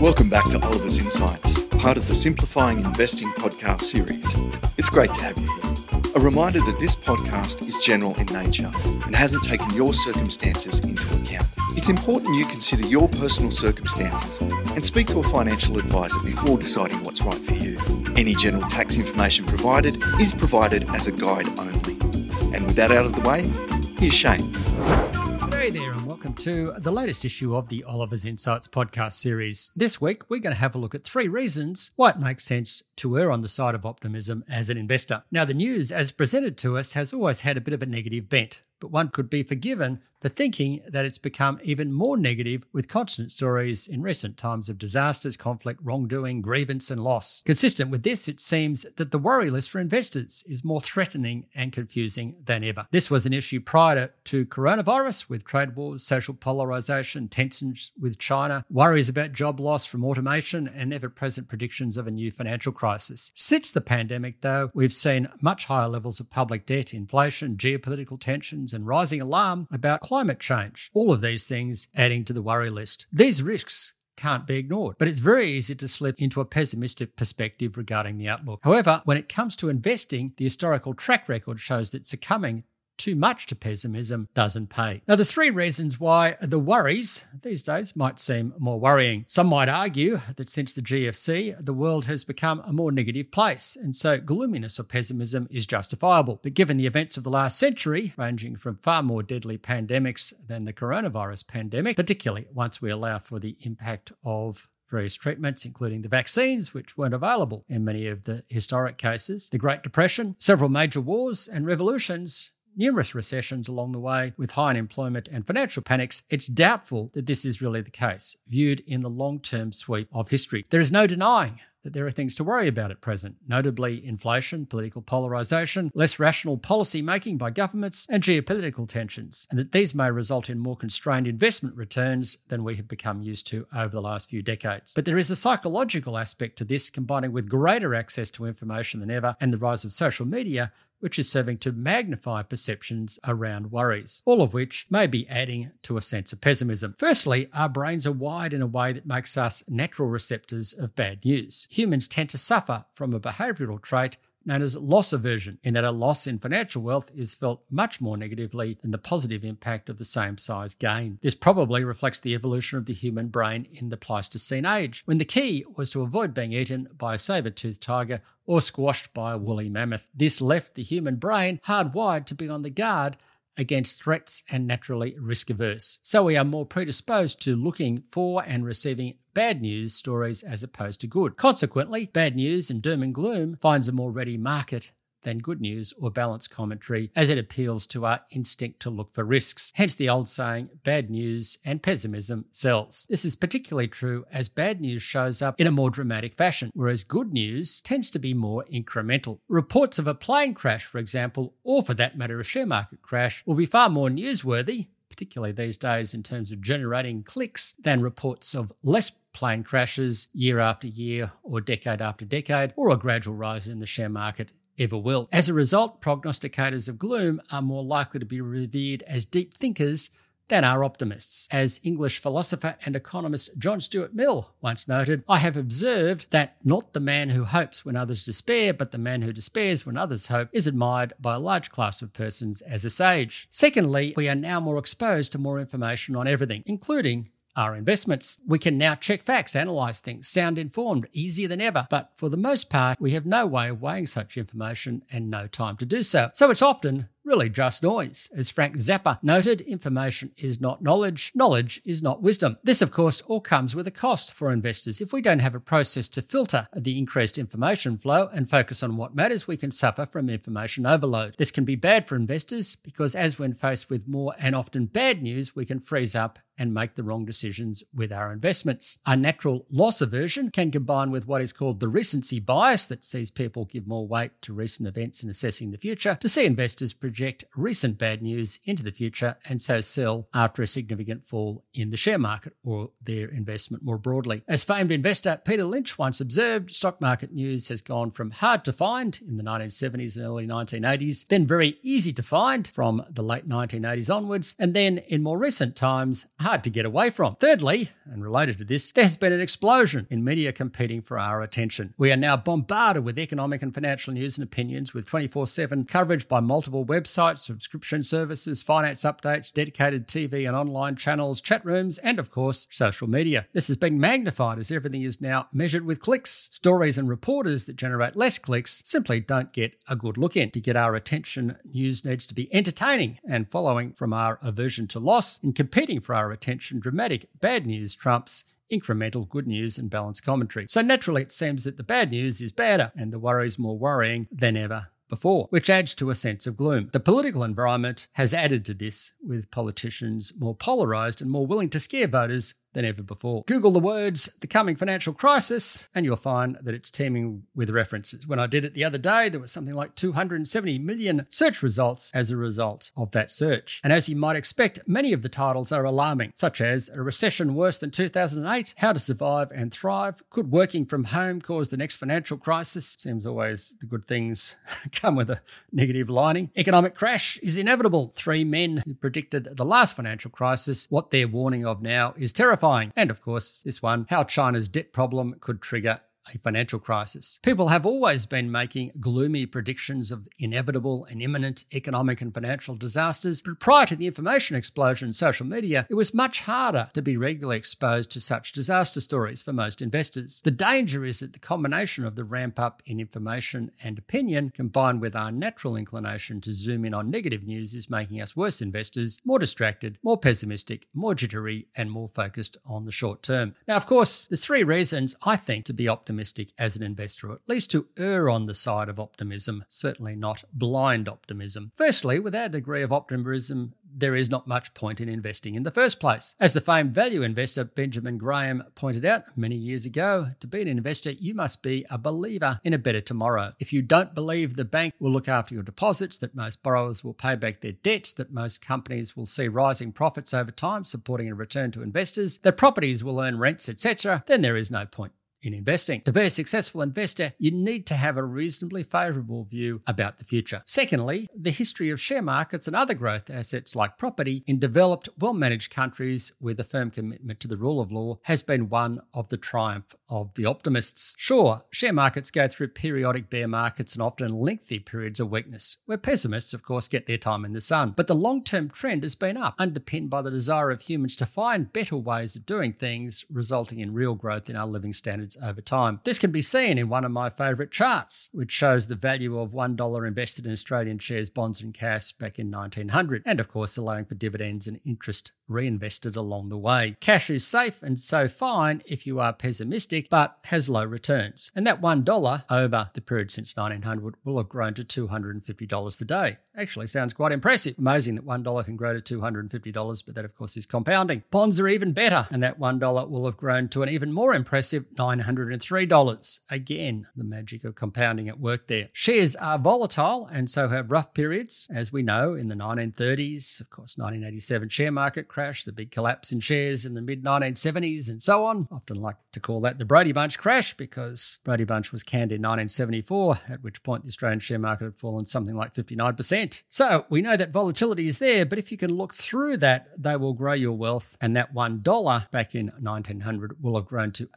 Welcome back to Oliver's Insights, part of the Simplifying Investing podcast series. It's great to have you here. A reminder that this podcast is general in nature and hasn't taken your circumstances into account. It's important you consider your personal circumstances and speak to a financial advisor before deciding what's right for you. Any general tax information provided is provided as a guide only. And with that out of the way, here's Shane. Hey there, and welcome to the latest issue of the Oliver's Insights podcast series. This week, we're going to have a look at three reasons why it makes sense to err on the side of optimism as an investor. Now, the news, as presented to us, has always had a bit of a negative bent, but one could be forgiven for thinking that it's become even more negative with constant stories in recent times of disasters, conflict, wrongdoing, grievance, and loss. Consistent with this, it seems that the worry list for investors is more threatening and confusing than ever. This was an issue prior to coronavirus with trade wars, social polarization, tensions with China, worries about job loss from automation, and ever present predictions of a new financial crisis. Since the pandemic, though, we've seen much higher levels of public debt, inflation, geopolitical tensions, and rising alarm about climate change. All of these things adding to the worry list. These risks can't be ignored. But it's very easy to slip into a pessimistic perspective regarding the outlook. However, when it comes to investing, the historical track record shows that succumbing too much to pessimism doesn't pay. Now, there's three reasons why the worries these days might seem more worrying. Some might argue that since the GFC, the world has become a more negative place, and so gloominess or pessimism is justifiable. But given the events of the last century, ranging from far more deadly pandemics than the coronavirus pandemic, particularly once we allow for the impact of various treatments, including the vaccines, which weren't available in many of the historic cases, the Great Depression, several major wars and revolutions, numerous recessions along the way with high unemployment and financial panics, it's doubtful that this is really the case, viewed in the long term sweep of history. There is no denying that there are things to worry about at present, notably inflation, political polarization, less rational policy making by governments, and geopolitical tensions, and that these may result in more constrained investment returns than we have become used to over the last few decades. But there is a psychological aspect to this, combining with greater access to information than ever and the rise of social media, which is serving to magnify perceptions around worries, all of which may be adding to a sense of pessimism. Firstly, our brains are wired in a way that makes us natural receptors of bad news. Humans tend to suffer from a behavioral trait known as loss aversion, in that a loss in financial wealth is felt much more negatively than the positive impact of the same size gain. This probably reflects the evolution of the human brain in the Pleistocene age, when the key was to avoid being eaten by a saber toothed tiger or squashed by a woolly mammoth. This left the human brain hardwired to be on the guard against threats and naturally risk averse. So we are more predisposed to looking for and receiving bad news stories as opposed to good. Consequently, bad news and doom and gloom finds a more ready market than good news or balanced commentary as it appeals to our instinct to look for risks. Hence the old saying, bad news and pessimism sells. This is particularly true as bad news shows up in a more dramatic fashion, whereas good news tends to be more incremental. Reports of a plane crash, for example, or for that matter, a share market crash, will be far more newsworthy particularly these days in terms of generating clicks, than reports of less plane crashes year after year or decade after decade, or a gradual rise in the share market ever will. As a result, prognosticators of gloom are more likely to be revered as deep thinkers than are optimists. As English philosopher and economist John Stuart Mill once noted, I have observed that not the man who hopes when others despair, but the man who despairs when others hope is admired by a large class of persons as a sage. Secondly, we are now more exposed to more information on everything, including our investments. We can now check facts, analyze things, sound informed, easier than ever. But for the most part, we have no way of weighing such information and no time to do so. So it's often really just noise. As Frank Zappa noted, information is not knowledge, knowledge is not wisdom. This, of course, all comes with a cost for investors. If we don't have a process to filter the increased information flow and focus on what matters, we can suffer from information overload. This can be bad for investors because, as when faced with more and often bad news, we can freeze up and make the wrong decisions with our investments. Our natural loss aversion can combine with what is called the recency bias that sees people give more weight to recent events in assessing the future to see investors project recent bad news into the future and so sell after a significant fall in the share market or their investment more broadly. As famed investor Peter Lynch once observed, stock market news has gone from hard to find in the 1970s and early 1980s, then very easy to find from the late 1980s onwards, and then in more recent times, hard to get away from. Thirdly, and related to this, there has been an explosion in media competing for our attention. We are now bombarded with economic and financial news and opinions with 24 7 coverage by multiple websites, subscription services, finance updates, dedicated TV and online channels, chat rooms, and of course, social media. This has been magnified as everything is now measured with clicks. Stories and reporters that generate less clicks simply don't get a good look in. To get our attention, news needs to be entertaining and following from our aversion to loss in competing for our attention, dramatic bad news trumps incremental good news and balanced commentary. So naturally, it seems that the bad news is badder and the worries more worrying than ever before, which adds to a sense of gloom. The political environment has added to this, with politicians more polarised and more willing to scare voters than ever before. Google the words the coming financial crisis, and you'll find that it's teeming with references. When I did it the other day, there was something like 270 million search results as a result of that search. And as you might expect, many of the titles are alarming, such as A Recession Worse Than 2008, How to Survive and Thrive, Could Working from Home Cause the Next Financial Crisis? Seems always the good things come with a negative lining. Economic crash is inevitable. Three men who predicted the last financial crisis, what they're warning of now is terrifying terrifying. And of course, this one how China's debt problem could trigger a financial crisis. People have always been making gloomy predictions of inevitable and imminent economic and financial disasters, but prior to the information explosion in social media, it was much harder to be regularly exposed to such disaster stories for most investors. The danger is that the combination of the ramp up in information and opinion, combined with our natural inclination to zoom in on negative news, is making us worse investors, more distracted, more pessimistic, more jittery, and more focused on the short term. Now, of course, there's three reasons I think to be optimistic optimistic as an investor, or at least to err on the side of optimism, certainly not blind optimism. Firstly, without a degree of optimism, there is not much point in investing in the first place. As the famed value investor Benjamin Graham pointed out many years ago, to be an investor, you must be a believer in a better tomorrow. If you don't believe the bank will look after your deposits, that most borrowers will pay back their debts, that most companies will see rising profits over time, supporting a return to investors, that properties will earn rents, etc., then there is no point in investing. To be a successful investor, you need to have a reasonably favourable view about the future. Secondly, the history of share markets and other growth assets like property in developed, well managed countries with a firm commitment to the rule of law has been one of the triumph of the optimists. Sure, share markets go through periodic bear markets and often lengthy periods of weakness, where pessimists, of course, get their time in the sun. But the long term trend has been up, underpinned by the desire of humans to find better ways of doing things, resulting in real growth in our living standards over time. This can be seen in one of my favourite charts, which shows the value of $1 invested in Australian shares, bonds, and cash back in 1900, and of course allowing for dividends and interest reinvested along the way. Cash is safe and so fine if you are pessimistic, but has low returns. And that $1 over the period since 1900 will have grown to $250 today. Actually, sounds quite impressive. Amazing that $1 can grow to $250, but that, of course, is compounding. Bonds are even better, and that $1 will have grown to an even more impressive $903. Again, the magic of compounding at work there. Shares are volatile and so have rough periods, as we know in the 1930s, of course, 1987 share market crash, the big collapse in shares in the mid 1970s, and so on. Often like to call that the Brady Bunch crash because Brady Bunch was canned in 1974, at which point the Australian share market had fallen something like 59%. So we know that volatility is there, but if you can look through that, they will grow your wealth. And that $1 back in 1900 will have grown to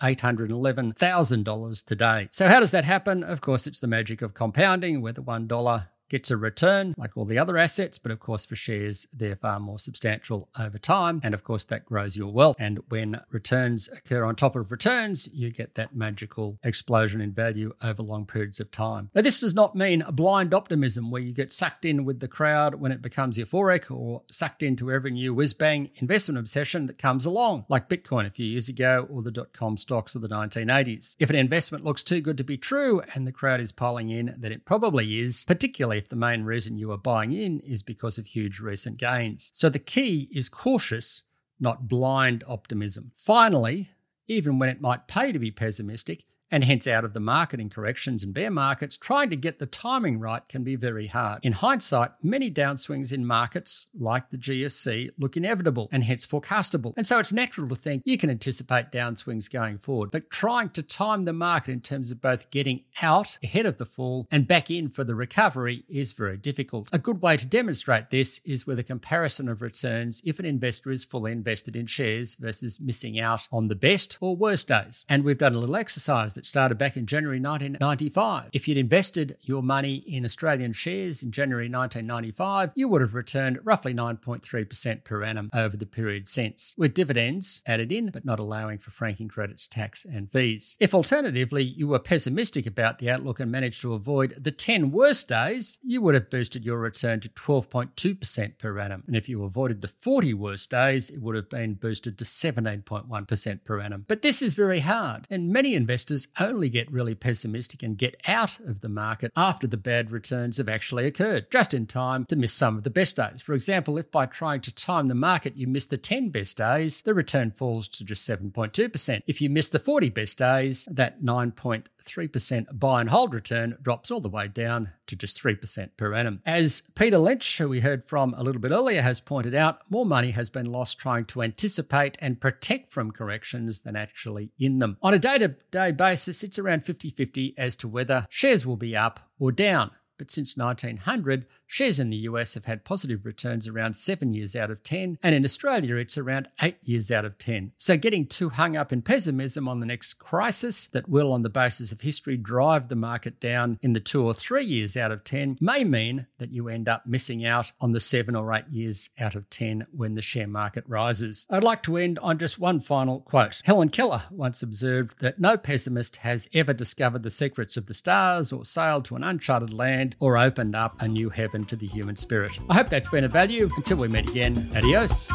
$811,000 today. So, how does that happen? Of course, it's the magic of compounding, where the $1 gets a return like all the other assets, but of course, for shares, they're far more substantial over time. And of course, that grows your wealth. And when returns occur on top of returns, you get that magical explosion in value over long periods of time. Now, this does not mean blind optimism where you get sucked in with the crowd when it becomes euphoric or sucked into every new whiz bang investment obsession that comes along, like Bitcoin a few years ago or the dot com stocks of the 1980s. If an investment looks too good to be true and the crowd is piling in, then it probably is, particularly if the main reason you are buying in is because of huge recent gains. So the key is cautious, not blind optimism. Finally, even when it might pay to be pessimistic, and hence out of the market in corrections and bear markets, trying to get the timing right can be very hard. In hindsight, many downswings in markets, like the GFC, look inevitable and hence forecastable. And so it's natural to think you can anticipate downswings going forward. But trying to time the market in terms of both getting out ahead of the fall and back in for the recovery is very difficult. A good way to demonstrate this is with a comparison of returns if an investor is fully invested in shares versus missing out on the best or worst days. And we've done a little exercise that started back in January 1995. If you'd invested your money in Australian shares in January 1995, you would have returned roughly 9.3% per annum over the period since, with dividends added in but not allowing for franking credits, tax, and fees. If alternatively you were pessimistic about the outlook and managed to avoid the 10 worst days, you would have boosted your return to 12.2% per annum. And if you avoided the 40 worst days, it would have been boosted to 17.1% per annum. But this is very hard, and many investors only get really pessimistic and get out of the market after the bad returns have actually occurred, just in time to miss some of the best days. For example, if by trying to time the market you miss the 10 best days, the return falls to just 7.2%. If you miss the 40 best days, that 9.3% buy and hold return drops all the way down to just 3% per annum. As Peter Lynch, who we heard from a little bit earlier, has pointed out, more money has been lost trying to anticipate and protect from corrections than actually in them. On a day to day basis, it's around 50 50 as to whether shares will be up or down. But since 1900, Shares in the US have had positive returns around seven years out of 10, and in Australia it's around eight years out of 10. So getting too hung up in pessimism on the next crisis that will, on the basis of history, drive the market down in the two or three years out of 10 may mean that you end up missing out on the seven or eight years out of 10 when the share market rises. I'd like to end on just one final quote. Helen Keller once observed that no pessimist has ever discovered the secrets of the stars or sailed to an uncharted land or opened up a new heaven to the human spirit. I hope that's been of value. Until we meet again, adios.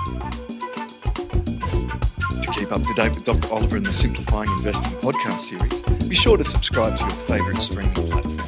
To keep up to date with Dr. Oliver and the Simplifying Investing podcast series, be sure to subscribe to your favourite streaming platform.